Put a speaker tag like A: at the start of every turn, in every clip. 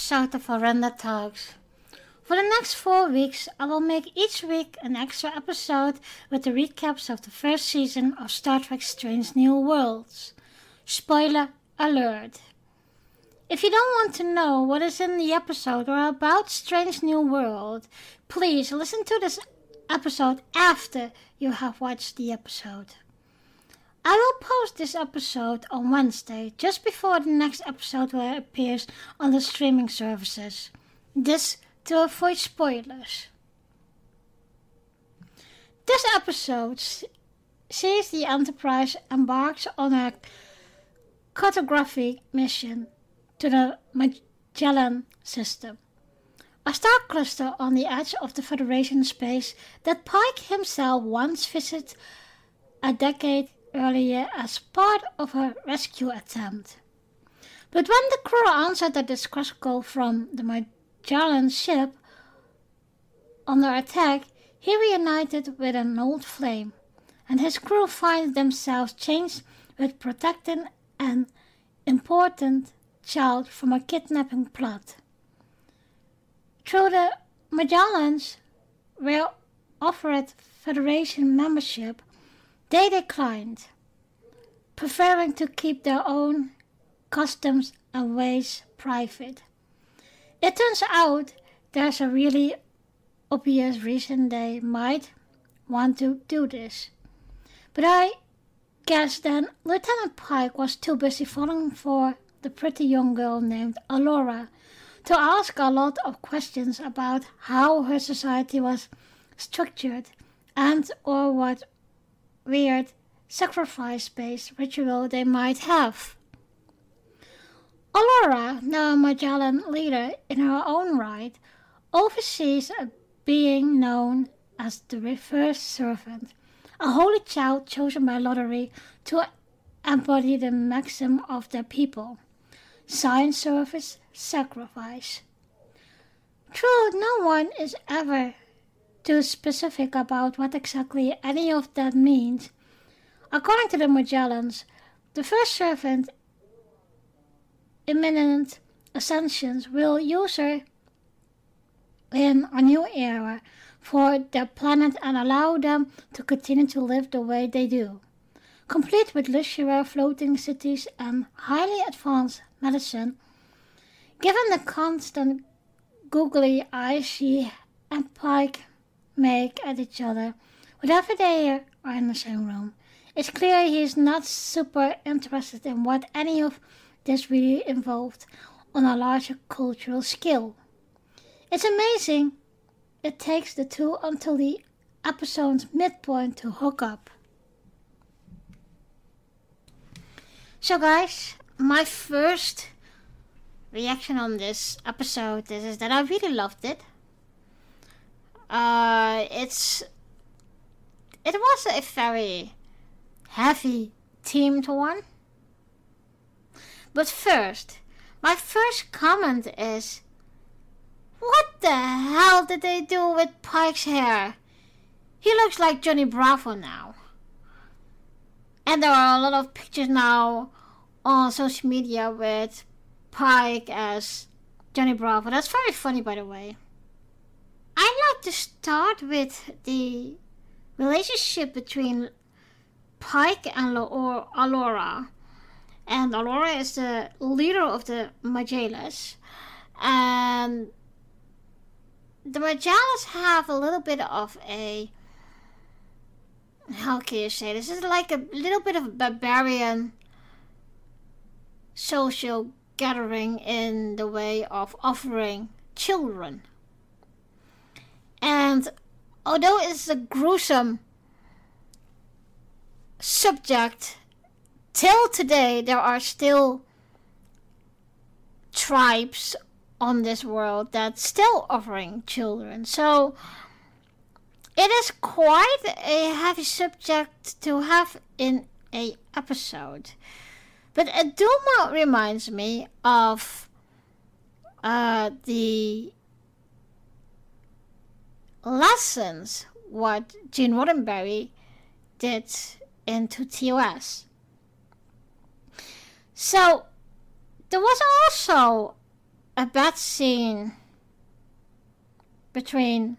A: episode of Horrenda Talks. For the next four weeks, I will make each week an extra episode with the recaps of the first season of Star Trek Strange New Worlds. Spoiler alert. If you don't want to know what is in the episode or about Strange New World, please listen to this episode after you have watched the episode. I will post this episode on Wednesday, just before the next episode will appears on the streaming services. This to avoid spoilers. This episode sees the Enterprise embarks on a cartography mission to the Magellan system, a star cluster on the edge of the Federation space that Pike himself once visited a decade earlier as part of a rescue attempt. But when the crew answered the distress call from the Magellan ship under attack, he reunited with an old flame, and his crew find themselves changed with protecting an important child from a kidnapping plot. Through the Magellans were offered Federation membership, they declined, preferring to keep their own customs and ways private. It turns out there's a really obvious reason they might want to do this. But I guess then Lieutenant Pike was too busy falling for the pretty young girl named Alora to ask a lot of questions about how her society was structured and or what weird sacrifice-based ritual they might have. Alora, now a Magellan leader in her own right, oversees a being known as the first servant, a holy child chosen by lottery to embody the maxim of their people sign service, sacrifice. True, no one is ever too specific about what exactly any of that means. According to the Magellans, the first servant imminent ascensions will usher in a new era for their planet and allow them to continue to live the way they do. Complete with luxury floating cities and highly advanced medicine, given the constant googly eyes she and Pike make at each other whenever they are in the same room, it's clear he is not super interested in what any of this really involved on a larger cultural scale. It's amazing it takes the two until the episode's midpoint to hook up. So, guys, my first reaction on this episode is, is that I really loved it. Uh, it's it was a very heavy themed one. But first, my first comment is what the hell did they do with Pike's hair? He looks like Johnny Bravo now. And there are a lot of pictures now on social media with Pike as Johnny Bravo. That's very funny, by the way. Like to start with the relationship between Pike and Alora. And Alora is the leader of the Magellans. And the Magellans have a little bit of a. How can you say this? is like a little bit of a barbarian social gathering in the way of offering children. And although it's a gruesome subject, till today there are still tribes on this world that's still offering children. So it is quite a heavy subject to have in a episode. But Aduma reminds me of uh, the lessons what Gene Roddenberry did into TOS. So there was also a bad scene between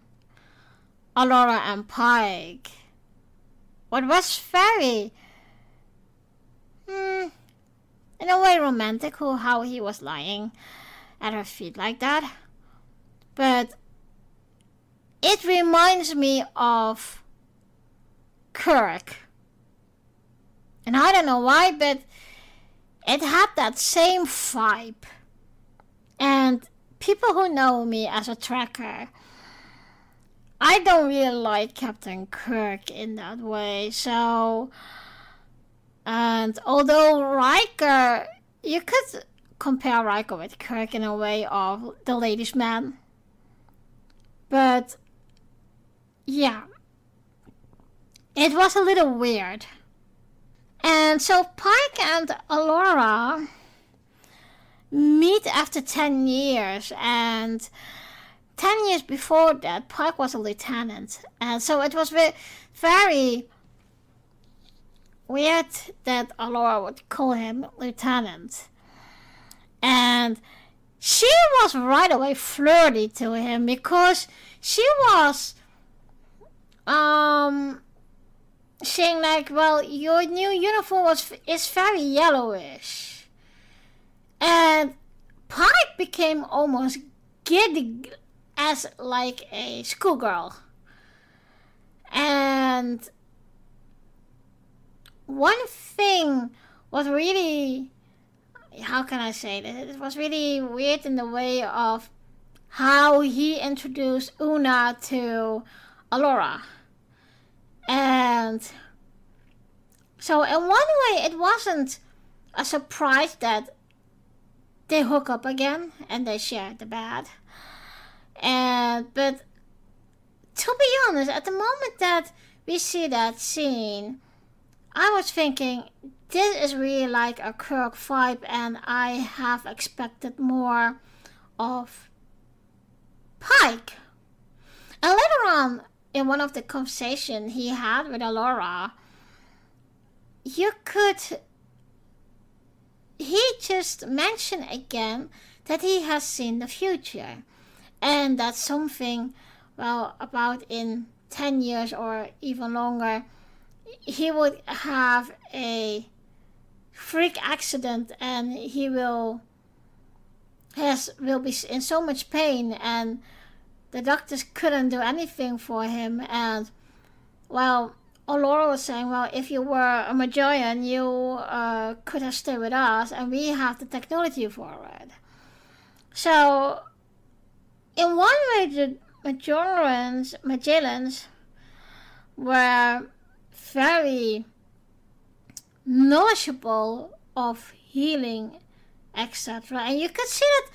A: Alora and Pike. What was very, hmm, in a way romantic, how he was lying at her feet like that. But it reminds me of Kirk. And I don't know why, but it had that same vibe. And people who know me as a Trekker, I don't really like Captain Kirk in that way. So, and although Riker, you could compare Riker with Kirk in a way of the ladies' man. But, yeah, it was a little weird. And so Pike and Alora meet after 10 years, and 10 years before that, Pike was a lieutenant. And so it was very, weird that Alora would call him lieutenant. And she was right away flirty to him because she was um saying like, well, your new uniform was is very yellowish, and Pike became almost giddy as like a schoolgirl, and one thing was really how can I say this? It was really weird in the way of how he introduced Una to Alora. And so, in one way, it wasn't a surprise that they hook up again and they share the bed. And but to be honest, at the moment that we see that scene, I was thinking this is really like a Kirk vibe, and I have expected more of Pike. And later on, in one of the conversation he had with Alora, you could he just mentioned again that he has seen the future and that something well about in 10 years or even longer he would have a freak accident and he will has will be in so much pain and the doctors couldn't do anything for him. And, well, Alora was saying, well, if you were a Majorian, you uh, could have stayed with us, and we have the technology for it. So, in one way, the Majorans, Magellans were very knowledgeable of healing, etc. And you could see that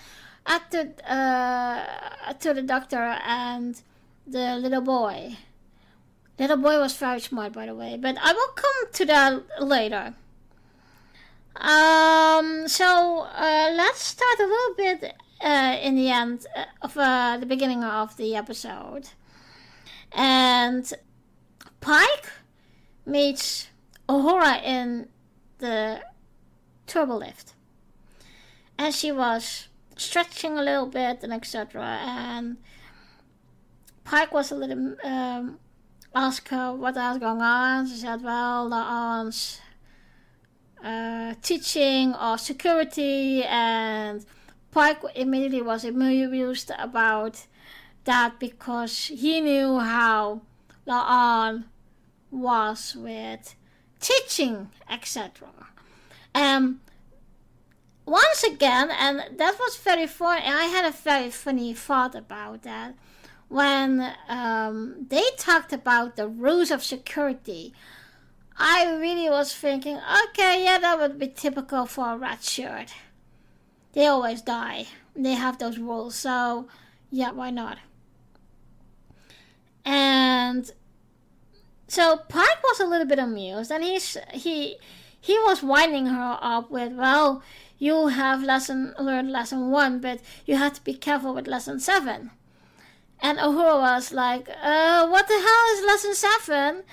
A: at the uh, to the doctor and the little boy. Little boy was very smart, by the way, but I will come to that later. Um, so uh, let's start a little bit uh, in the end uh, of uh, the beginning of the episode, and Pike meets Uhura in the turbo lift, and she was stretching a little bit and etc. And Pike was a little um, asked her what was going on. She said, "Well, the aunt's uh, teaching or security," and Pike immediately was amused about that because he knew how La'an was with teaching, etc. Um, once again, and that was very funny. And I had a very funny thought about that when um, they talked about the rules of security. I really was thinking, okay, yeah, that would be typical for a red shirt. They always die. They have those rules, so yeah, why not? And so Pike was a little bit amused, and he's he he was winding her up with, well, you have lesson learned lesson one, but you have to be careful with lesson seven. And Uhura was like, uh, what the hell is lesson seven?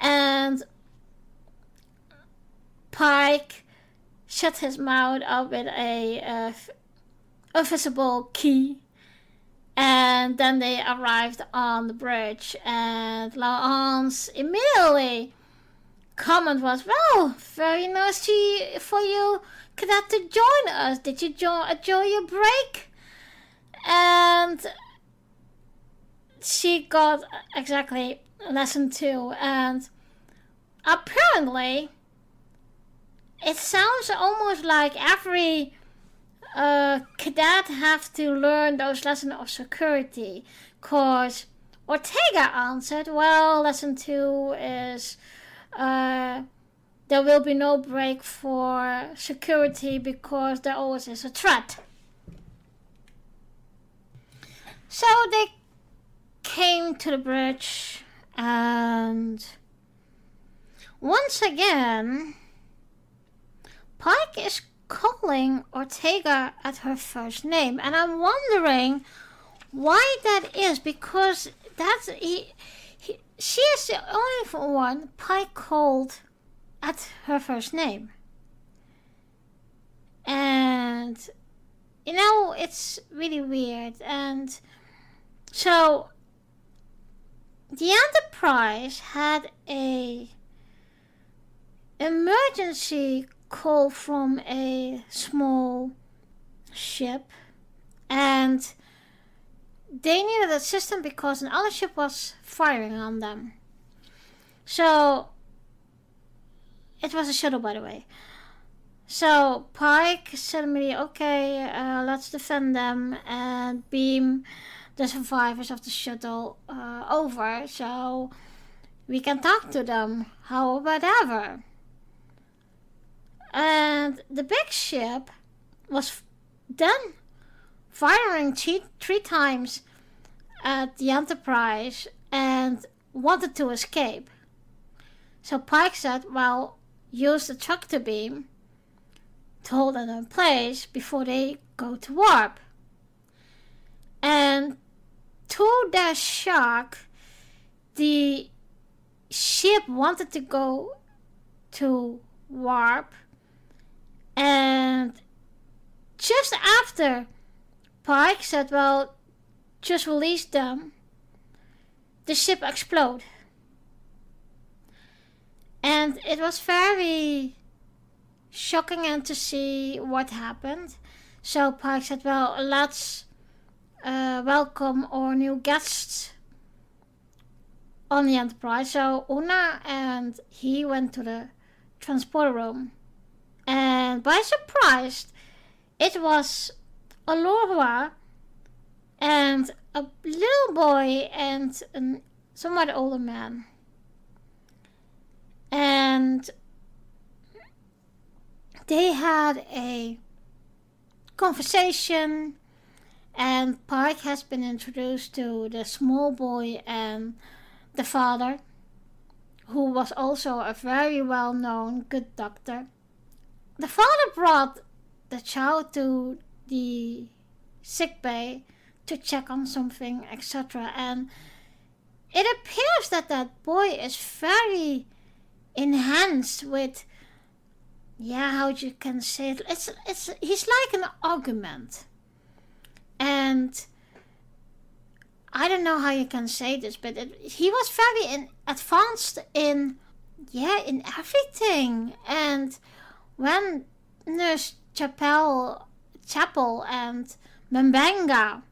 A: And Pike shut his mouth up with a, uh, key. And then they arrived on the bridge, and La'an's immediately comment was, "Well, very nice to for you, cadet, to join us. Did you jo- enjoy your break?" And she got exactly lesson two, and apparently, it sounds almost like every uh, cadet have to learn those lessons of security. Cause Ortega answered, well, lesson two is uh, there will be no break for security because there always is a threat. So they came to the bridge and once again Pike is calling Ortega at her first name and I'm wondering why that is because that's he, he she is the only one Pike called at her first name. And you know it's really weird. And so the Enterprise had a emergency call from a small ship. And they needed a system because an other ship was firing on them. So it was a shuttle by the way. So Pike said immediately, okay, uh, let's defend them and beam the survivors of the shuttle uh, over so we can talk to them. How about ever? And the big ship was then firing three, three times at the Enterprise and wanted to escape. So Pike said, Well, use the tractor beam to hold them in place before they go to warp. And to their shock, the ship wanted to go to warp, and just after Pike said, Well, just release them, the ship exploded. And it was very shocking and to see what happened. So Pike said, Well, let's uh, welcome our new guests on the Enterprise. So Una and he went to the transporter room, and by surprise, it was Alora and a little boy and a somewhat older man. And they had a conversation and Pike has been introduced to the small boy and the father, who was also a very well known good doctor. The father brought the child to the sick bay to check on something, etc. And it appears that that boy is very enhanced with, yeah, how you can say it. It's it's he's like an argument and I don't know how you can say this, but it, he was very in, advanced in, yeah, in everything. And when Nurse Chapel, Chapel and M'Benga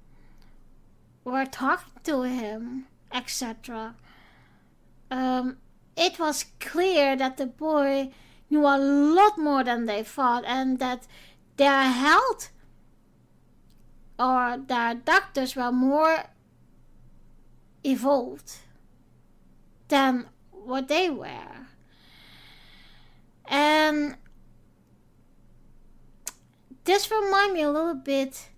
A: were talking to him, etc., um, it was clear that the boy knew a lot more than they thought, and that their health or their doctors were more evolved than what they were. And this reminds me a little bit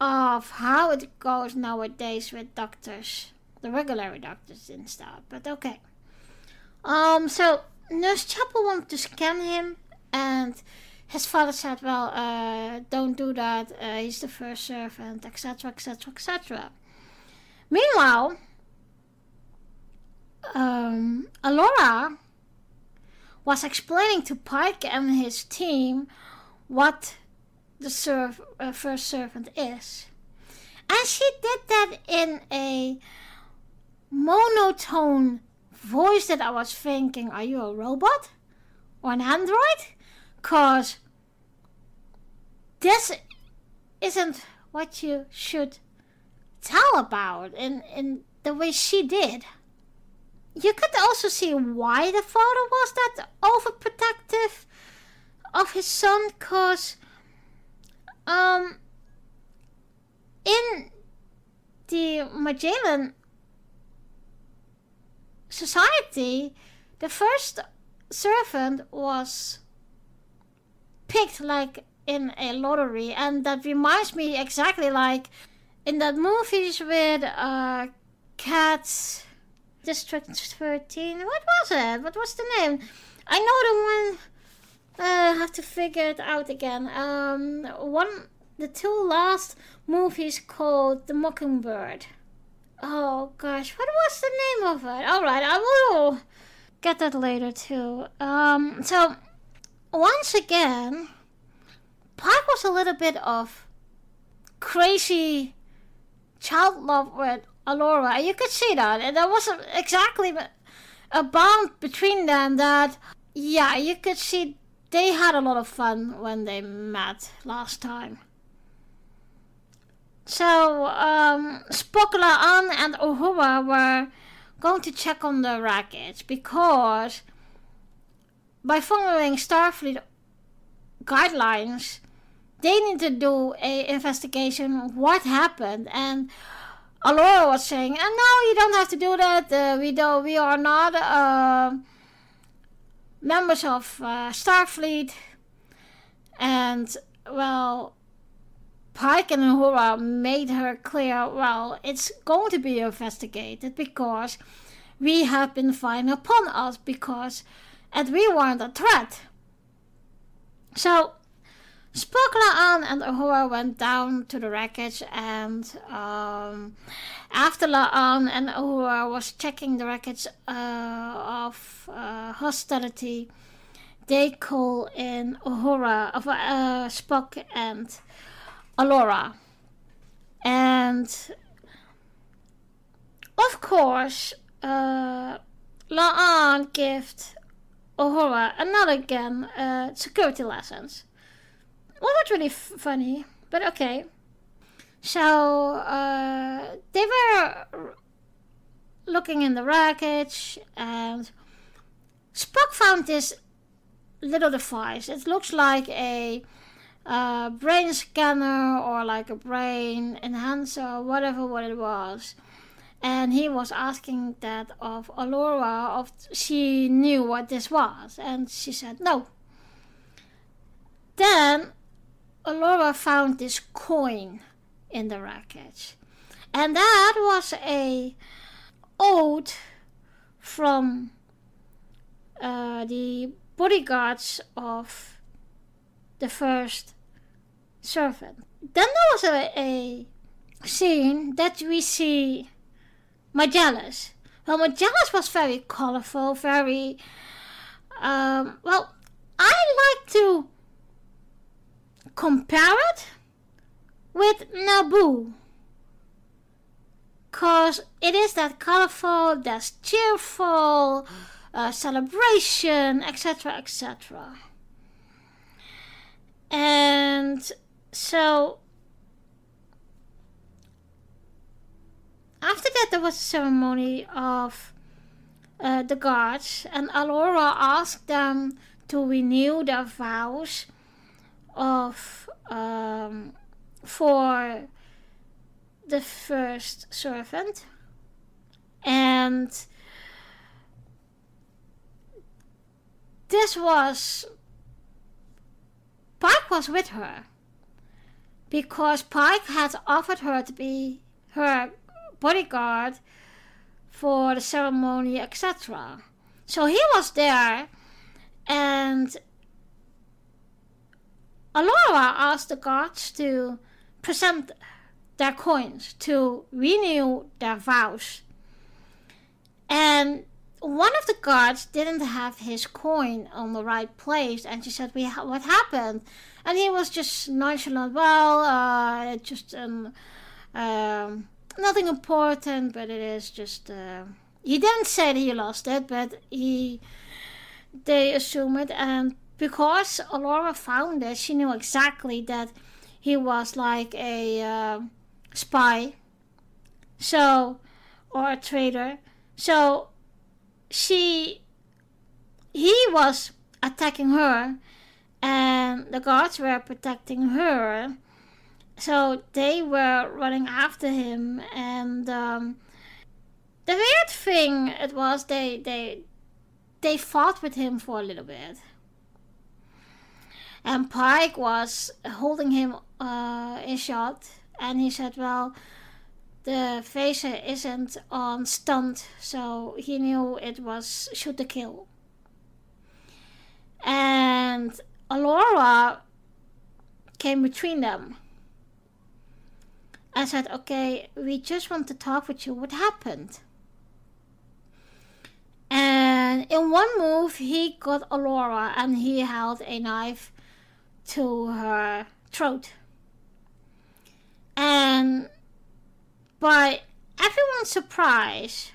A: of how it goes nowadays with doctors, the regular doctors and stuff. But okay. Um. So Nurse Chapel wanted to scan him, and his father said, "Well, uh, don't do that. Uh, he's the first servant, etc., etc., etc." Meanwhile, um, Alora was explaining to Pike and his team what the serv- uh, first servant is. And she did that in a monotone voice that I was thinking, are you a robot? Or an android? Because this isn't what you should tell about in, in the way she did. You could also see why the father was that overprotective of his son, cause um in the Magellan society, the first servant was picked like in a lottery, and that reminds me exactly like in that movies with uh, cats. District 13. What was it? What was the name? I know the one. Uh, I have to figure it out again. Um, one, the two last movies called The Mockingbird. Oh gosh, what was the name of it? All right, I will get that later too. Um, so once again, Pike was a little bit of crazy child love with Alora. You could see that. And there wasn't exactly a bond between them that, yeah, you could see they had a lot of fun when they met last time. So, um, Spock, La'an, and Uhura were going to check on the wreckage because by following Starfleet guidelines, they need to do a investigation what happened and Alora was saying, "And no, you don't have to do that. Uh, we don't. We are not uh, members of uh, Starfleet." And well, Pike and Uhura made her clear. Well, it's going to be investigated because we have been firing upon us because, and we weren't a threat. So Spock, La'an, and Uhura went down to the wreckage, and um, after La'an and Uhura was checking the wreckage uh, of uh, hostility, they call in Uhura, of uh, Spock and Alora. And of course, uh, La'an gives Uhura another again uh, security lessons. Well, that's really f- funny, but okay. So uh, they were looking in the wreckage, and Spock found this little device. It looks like a uh, brain scanner or like a brain enhancer, whatever what it was. And he was asking that of Alora if she knew what this was, and she said no. Then Alora found this coin in the wreckage. And that was a ode from uh, the bodyguards of the first servant. Then there was a, a scene that we see Magellus. Well, Magellus was very colorful, very. Um, well, I like to compare it with Naboo. Cause it is that colorful, that's cheerful, uh, celebration, etc., etc. And so after that, there was a ceremony of uh, the gods, and Alora asked them to renew their vows of um, for the first servant. And this was Pike was with her because Pike had offered her to be her bodyguard for the ceremony, etc. So he was there, and Alora asked the gods to present their coins to renew their vows. And one of the guards didn't have his coin on the right place, and she said, "We, what happened?" And he was just nonchalant. Well, uh, just um, um, nothing important, but it is just. Uh, he didn't say that he lost it, but he. They assume it, and because Alora found it, she knew exactly that he was like a uh, spy, so or a traitor. So she, he was attacking her, and the guards were protecting her. So they were running after him, and um, the weird thing it was they they they fought with him for a little bit. And Pike was holding him uh, in shot, and he said, "Well, the phaser isn't on stunt, so he knew it was shoot to kill." And Alora came between them I said, okay, we just want to talk with you. What happened? And in one move, he got Alora and he held a knife to her throat. And by everyone's surprise,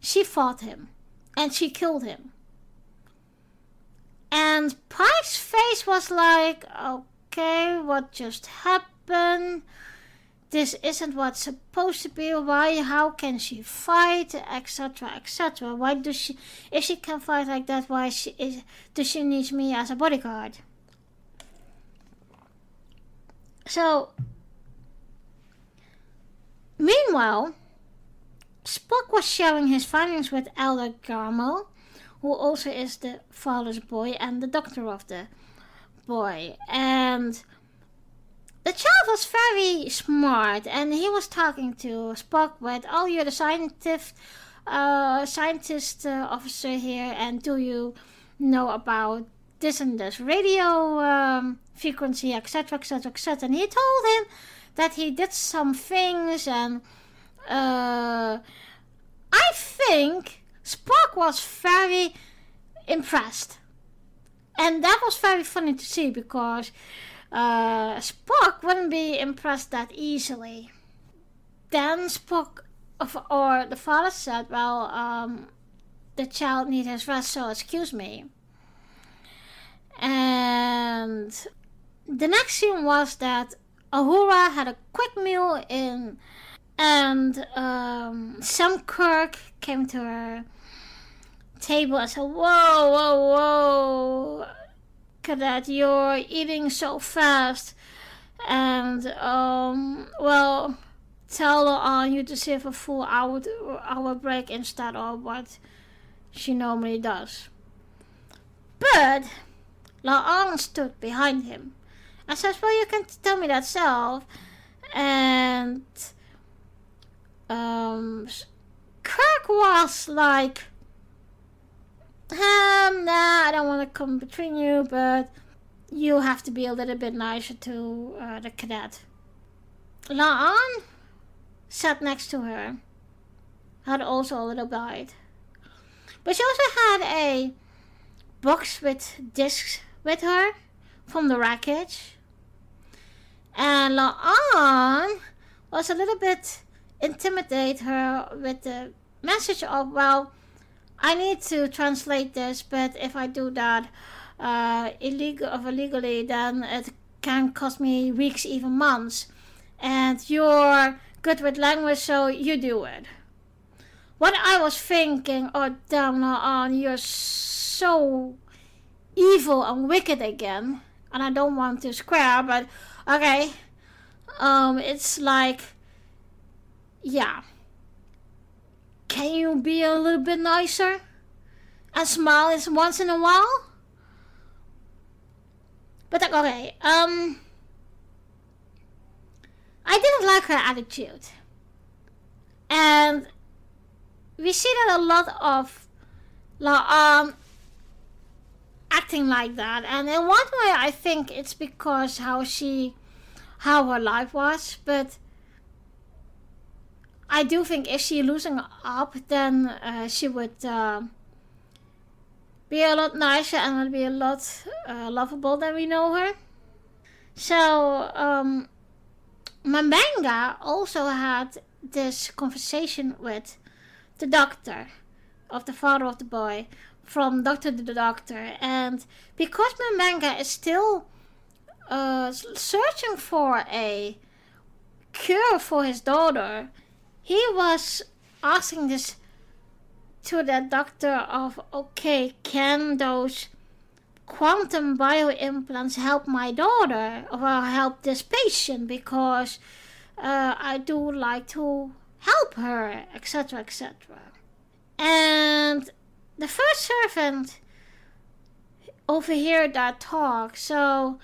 A: she fought him and she killed him. And Pike's face was like, okay, what just happened? this isn't what's supposed to be. Why? How can she fight? Etc. Etc. Why does she? If she can fight like that, why she is? Does she need me as a bodyguard? So, meanwhile, Spock was sharing his findings with Elder Gamal, who also is the father's boy and the doctor of the boy, and the child was very smart and he was talking to Spock with, oh, you're the scientist, uh, scientist uh, officer here, and do you know about this and this radio um, frequency, etc., etc., etc. And he told him that he did some things, and uh, I think Spock was very impressed. And that was very funny to see because uh, Spock wouldn't be impressed that easily. Then Spock, or the father said, Well, um, the child needs his rest, so excuse me. And the next scene was that Uhura had a quick meal in, and um, Sam Kirk came to her table and said, Whoa, whoa, whoa Cadet, you're eating so fast. And, um, well, tell on you to save a full hour, hour break instead of what she normally does. But La'an stood behind him and says, Well, you can tell me that self. And um, Kirk was like, um, nah, I don't want to come between you, but you have to be a little bit nicer to uh, the cadet. La'an sat next to her, had also a little bite. But she also had a box with discs with her from the wreckage. And La'an was a little bit intimidate her with the message of, well, I need to translate this, but if I do that uh, illegal of illegally, then it can cost me weeks, even months. And you're good with language, so you do it. What I was thinking, oh damn, on you're so evil and wicked again, and I don't want to square, but okay. Um, it's like, yeah can you be a little bit nicer? And smile is once in a while? But like, okay, um, I didn't like her attitude. And we see that a lot of um, acting like that. And in one way, I think it's because how she, how her life was. But I do think if she losing up, then uh, she would uh, be a lot nicer and would be a lot uh, lovable than we know her. So, um, M'Benga also had this conversation with the doctor of the father of the boy from doctor to the doctor and because M'Benga is still uh, searching for a cure for his daughter he was asking this to the doctor of okay can those quantum bioimplants help my daughter or help this patient because uh, I do like to help her, etc., etc. And the first servant overheard that talk, so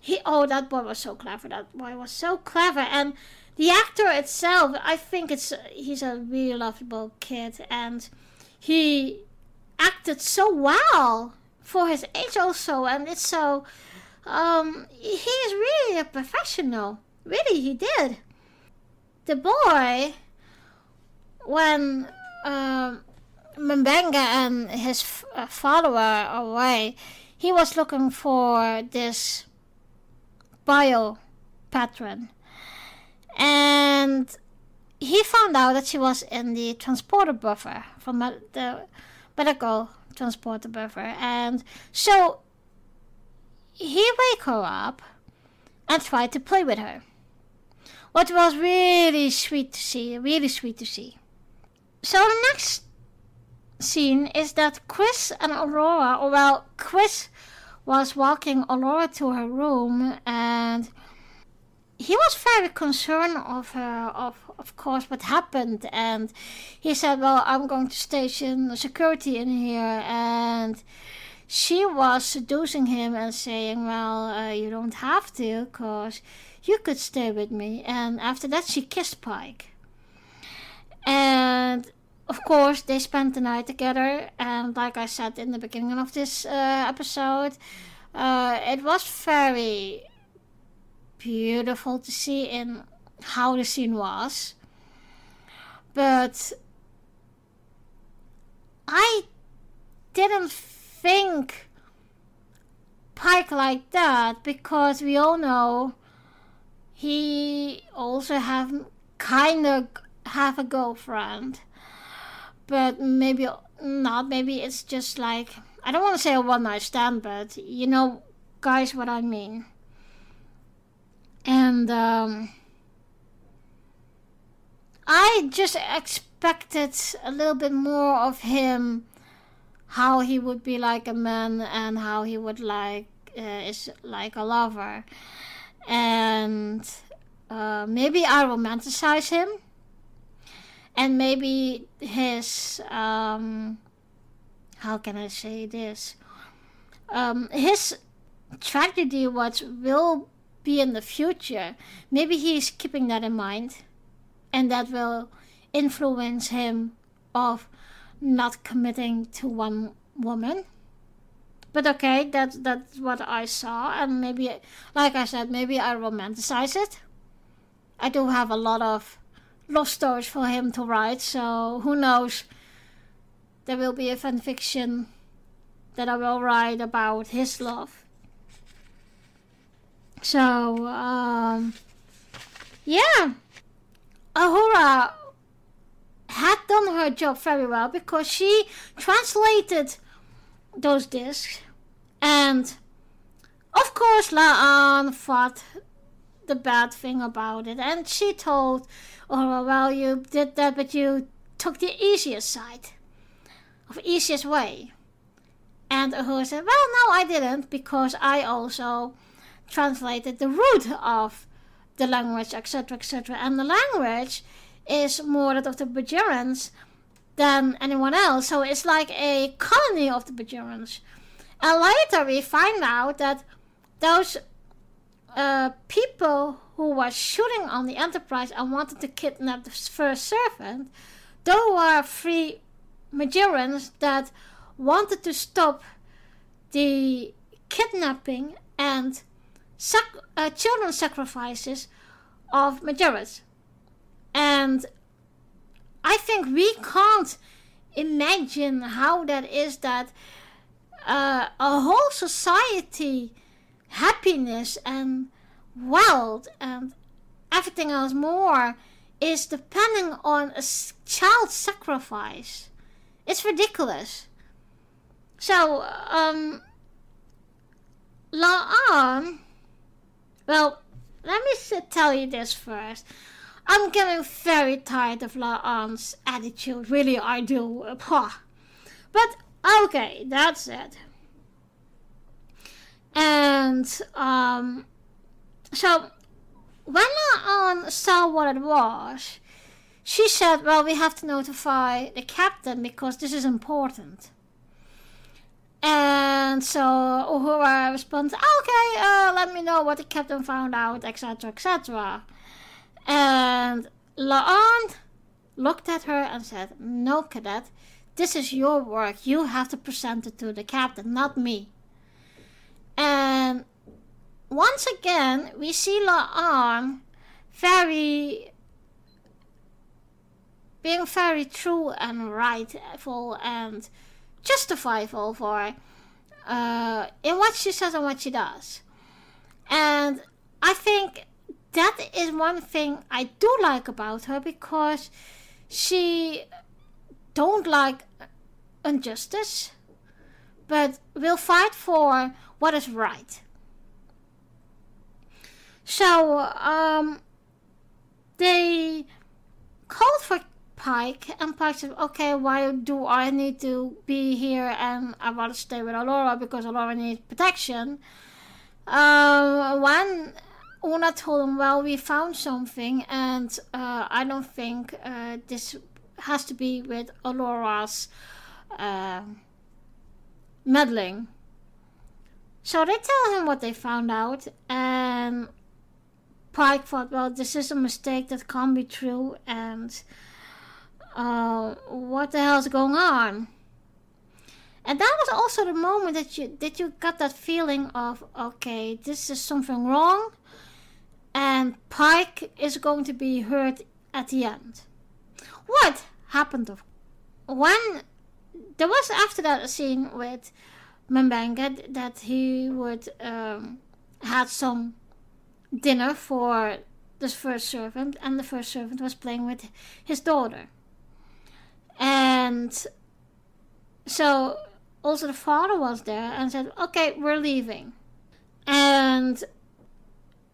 A: he oh that boy was so clever. That boy was so clever, and the actor itself, I think it's he's a really lovable kid, and he acted so well for his age also, and it's so. Um, he is really a professional. Really, he did. The boy, when um, M'Benga and his f- uh, father away, he was looking for this bio patron. And he found out that she was in the transporter buffer from the medical transporter buffer. And so he wake her up and tried to play with her. What was really sweet to see, really sweet to see. So the next scene is that Chris and Alora, or well, Chris was walking Alora to her room and he was very concerned of her, of of course, what happened, and he said, "Well, I'm going to station security in here," and she was seducing him and saying, "Well, uh, you don't have to, cause you could stay with me." And after that, she kissed Pike, and of course, they spent the night together. And like I said in the beginning of this uh, episode, uh, it was very beautiful to see in how the scene was. But I didn't think Pike like that because we all know he also have kind of have a girlfriend but maybe not maybe it's just like i don't want to say a one night stand but you know guys what i mean. And um, I just expected a little bit more of him, how he would be like a man and how he would like uh, is like a lover, and uh, maybe I romanticize him, and maybe his um, how can I say this? Um, his tragedy what will be in the future. Maybe he's keeping that in mind, and that will influence him of not committing to one woman. But okay, that's that's what I saw, and maybe, like I said, maybe I romanticize it. I do have a lot of love stories for him to write, so who knows? There will be a fan fiction that I will write about his love. So, um, yeah, Uhura had done her job very well because she translated those discs, and of course, La'an thought the bad thing about it, and she told Uhura, "Well, you did that, but you took the easiest side, of easiest way." And Uhura said, "Well, no, I didn't, because I also." translated the root of the language, etc., etc. And the language is more that of the Bajirans than anyone else. So it's like a colony of the Bajirans. And later we find out that those uh, people who were shooting on the Enterprise and wanted to kidnap the first servant, they were three Majorans that wanted to stop the kidnapping and sac- uh, children sacrifices of Majoras. And I think we can't imagine how that is that uh, a whole society happiness and wealth and everything else more is depending on a child sacrifice. It's ridiculous. So, um, La'an, well, let me tell you this first. I'm getting very tired of La'an's attitude. Really, I do. But, okay, that's it. And, um, so, when La'an saw what it was, she said, well, we have to notify the captain because this is important. And so Uhura responds, okay, uh, let me know what the captain found out, etc., etc. And La'an looked at her and said, no, cadet, this is your work. You have to present it to the captain, not me. And once again, we see La'an very being very true and rightful and justifiable for uh, in what she says and what she does. And I think that is one thing I do like about her because she don't like injustice, but will fight for what is right. So um, they called for Pike, and Pike said, "Okay, why do I need to be here? And I want to stay with Alora because Alora needs protection." Uh, when Una told him, "Well, we found something, and uh, I don't think uh, this has to be with Alora's uh, meddling." So they tell him what they found out, and Pike thought, "Well, this is a mistake that can't be true," and uh, what the hell's going on? And that was also the moment that you that you got that feeling of okay, this is something wrong, and Pike is going to be hurt at the end. What happened of when there was after that a scene with M'Benga that he would um, had some dinner for the first servant, and the first servant was playing with his daughter. And so also the father was there and said, Okay, we're leaving. And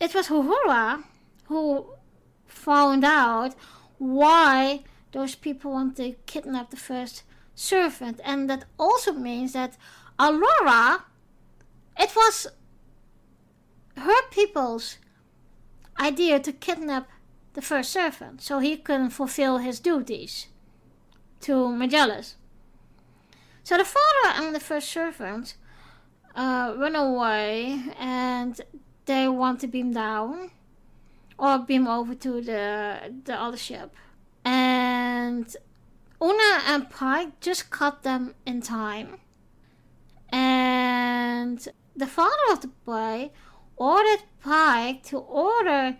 A: it was Uhura who found out why those people want to kidnap the first servant. And that also means that Alora, it was her people's idea to kidnap the first servant so he can fulfill his duties to Majalis. So the father and the first servant uh, run away and they want to beam down or beam over to the the other ship. And Una and Pike just caught them in time. The father of the boy ordered Pike to order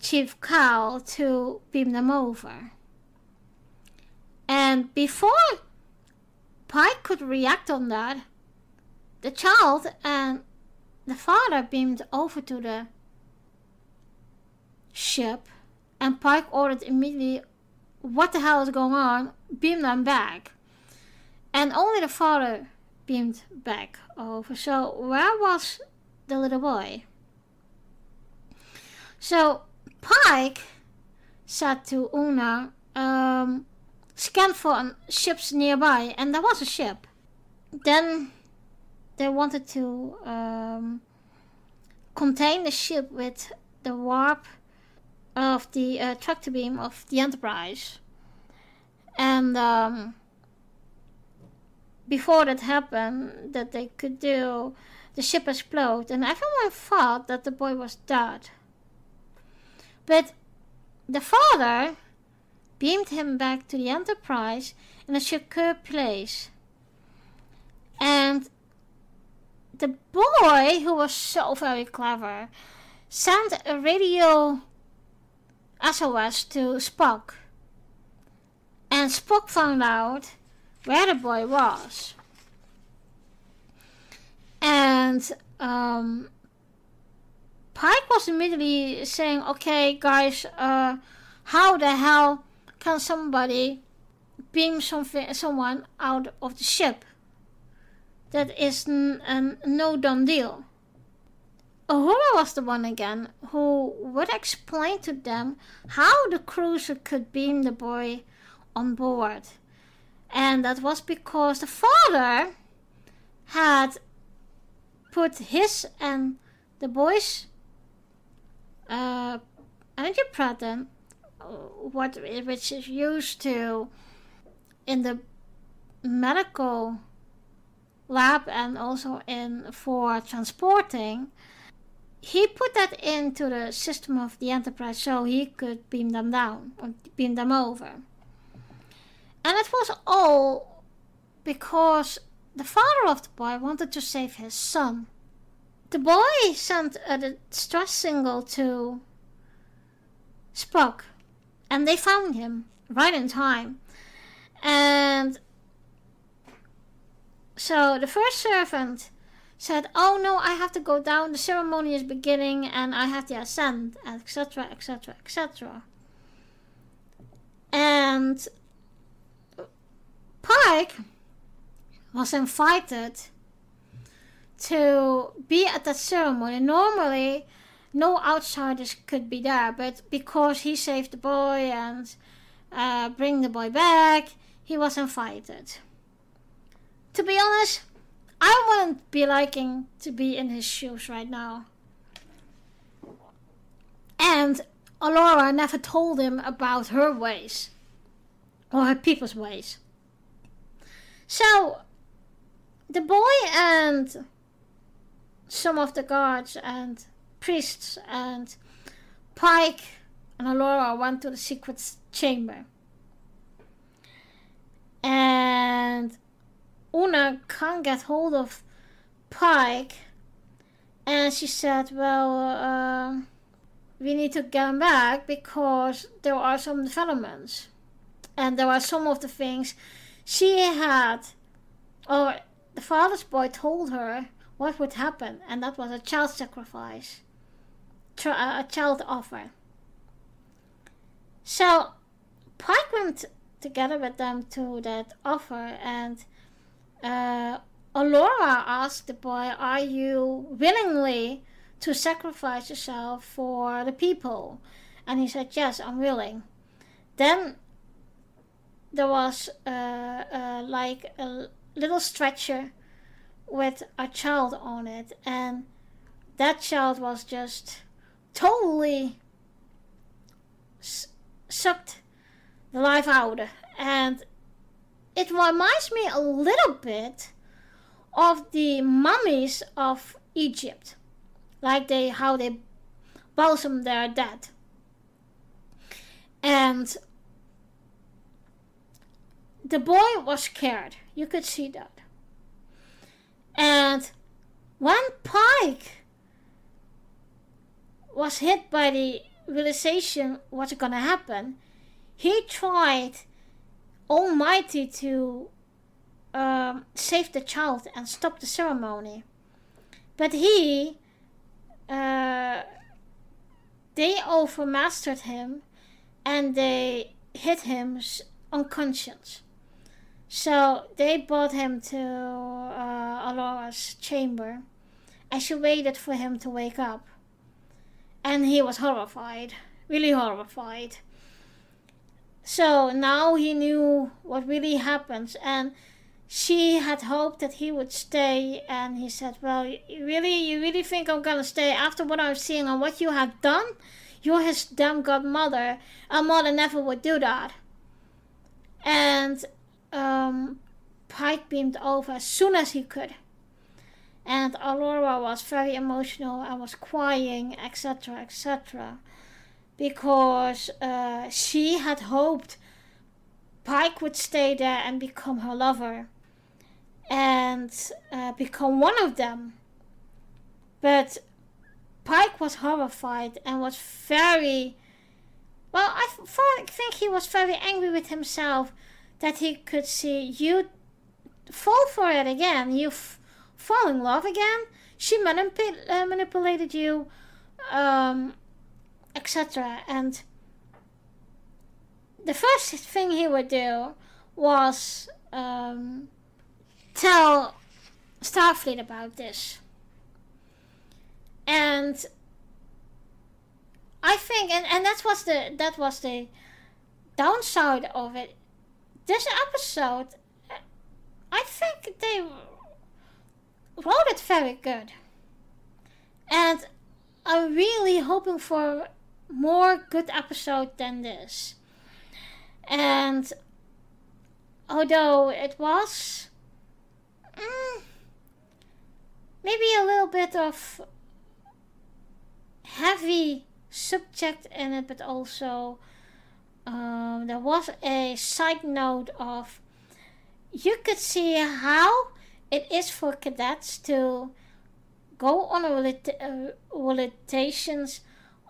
A: Chief Cal to beam them over. And before Pike could react on that, the child and the father beamed over to the ship, and Pike ordered immediately, What the hell is going on? Beam them back. And only the father beamed back over. So, where was the little boy? So, Pike said to Una, um, scan for ships nearby, and there was a ship. Then they wanted to um, contain the ship with the warp of the uh, tractor beam of the Enterprise. And um, before that happened, that they could do, the ship explode, and everyone thought that the boy was dead. But the father beamed him back to the Enterprise in a secure place. And the boy, who was so very clever, sent a radio SOS to Spock. And Spock found out where the boy was. And um, Pike was immediately saying, "Okay, guys, uh, how the hell can somebody beam something, someone out of the ship? That is n- a no done deal." Uhura was the one again who would explain to them how the cruiser could beam the boy on board. And that was because the father had put his and the boy's uh, energy pattern, what which is used to in the medical lab and also in for transporting he put that into the system of the Enterprise so he could beam them down or beam them over. And it was all because the father of the boy wanted to save his son. The boy sent a distress signal to Spock, and they found him right in time. And so the first servant said, "Oh no, I have to go down. The ceremony is beginning, and I have to ascend, etc., etc., etc." And Was invited to be at that ceremony. Normally, no outsiders could be there, but because he saved the boy and uh, bring the boy back, he was invited. To be honest, I wouldn't be liking to be in his shoes right now. And Alora never told him about her ways or her people's ways. So the boy and some of the guards and priests and Pike and Alora went to the secret chamber. And Una can't get hold of Pike. And she said, Well, uh, we need to get him back because there are some developments. And there are some of the things she had, or the father's boy told her what would happen, and that was a child sacrifice, a child offer. So Pike went together with them to that offer, and uh, Alora asked the boy, Are you willingly to sacrifice yourself for the people? And he said, Yes, I'm willing. Then there was like a little stretcher with a child on it, and that child was just totally s- sucked the life out. And it reminds me a little bit of the mummies of Egypt, like they how they balsam their dead. And the boy was scared. You could see that. And when Pike was hit by the realization what's gonna happen, he tried Almighty to um, save the child and stop the ceremony. But he, uh, they overmastered him and they hit him unconscious. So they brought him to uh, Alora's chamber and she waited for him to wake up. And he was horrified, really horrified. So now he knew what really happens, and she had hoped that he would stay. And he said, "Well, really, you really think I'm gonna stay after what I've seen and what you have done? You're his damn godmother. A mother never would do that." And um, Pike beamed over as soon as he could. And Alora was very emotional and was crying, etc., etc because uh, she had hoped Pike would stay there and become her lover and uh, become one of them. But Pike was horrified and was very. Well, I think he was very angry with himself that he could see you fall for it again. You f- fall in love again. she manip- uh, manipulated you, um, etc. And the first thing he would do was um, tell Starfleet about this. And I think, and, and that was the that was the downside of it. This episode, I think they wrote it very good, and I'm really hoping for more good episode than this. And although it was mm, maybe a little bit of heavy subject in it, but also um, there was a side note of you could see how it is for cadets to go on a rotations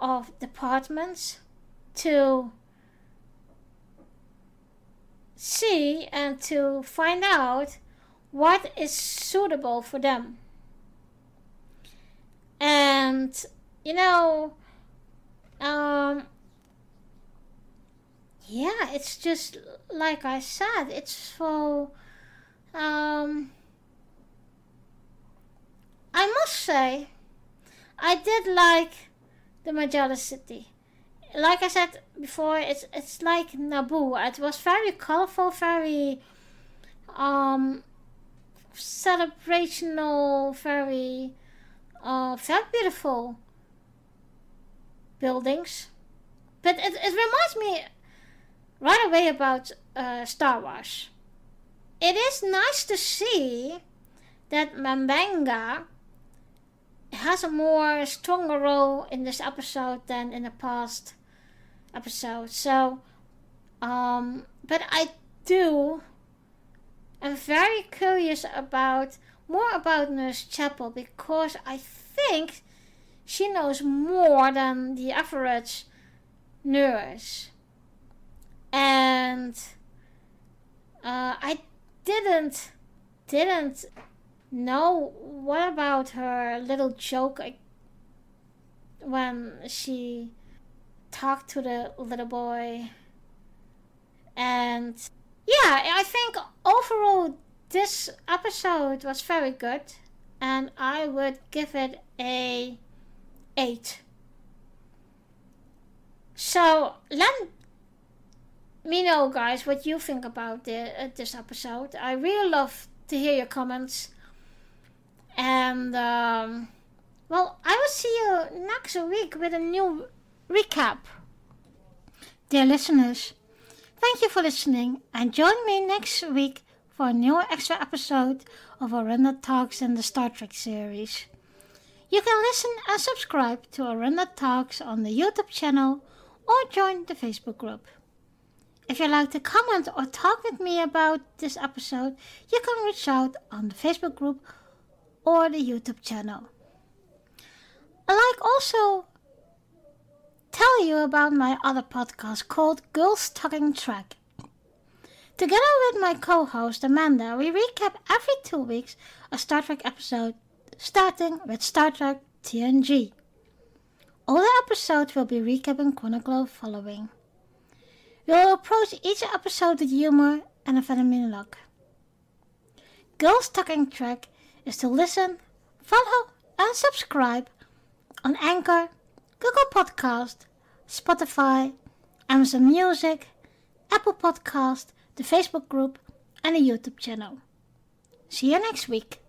A: of departments to see and to find out what is suitable for them. And you know, um, yeah, it's just like I said, it's so. Um, I must say, I did like the Magella City like I said before, it's it's like Naboo. It was very colorful, very um celebrational, very uh very beautiful buildings. But it, it reminds me right away about uh, Star Wars. It is nice to see that M'Benga has a more stronger role in this episode than in the past episode. So, um, but I do. I'm very curious about more about Nurse Chapel because I think she knows more than the average nurse. And uh, I didn't didn't know what about her little joke when she talked to the little boy. And yeah, I think overall this episode was very good. And I would give it a 8. So let me know, guys, what you think about the, uh, this episode. I really love to hear your comments. And, um, well, I will see you next week with a new recap. Dear listeners, thank you for listening and join me next week for a new extra episode of Orenda Talks in the Star Trek series. You can listen and subscribe to Orenda Talks on the YouTube channel or join the Facebook group. If you'd like to comment or talk with me about this episode, you can reach out on the Facebook group or the YouTube channel. I'd like also tell you about my other podcast called Girls Talking Trek. Together with my co host Amanda, we recap every two weeks a Star Trek episode, starting with Star Trek TNG. All the episodes will be recapping chronological following. We will approach each episode with humor and a phenomenal look. Girls Talking Trek is to listen, follow, and subscribe on Anchor, Google Podcast, Spotify, Amazon Music, Apple Podcast, the Facebook group, and the YouTube channel. See you next week.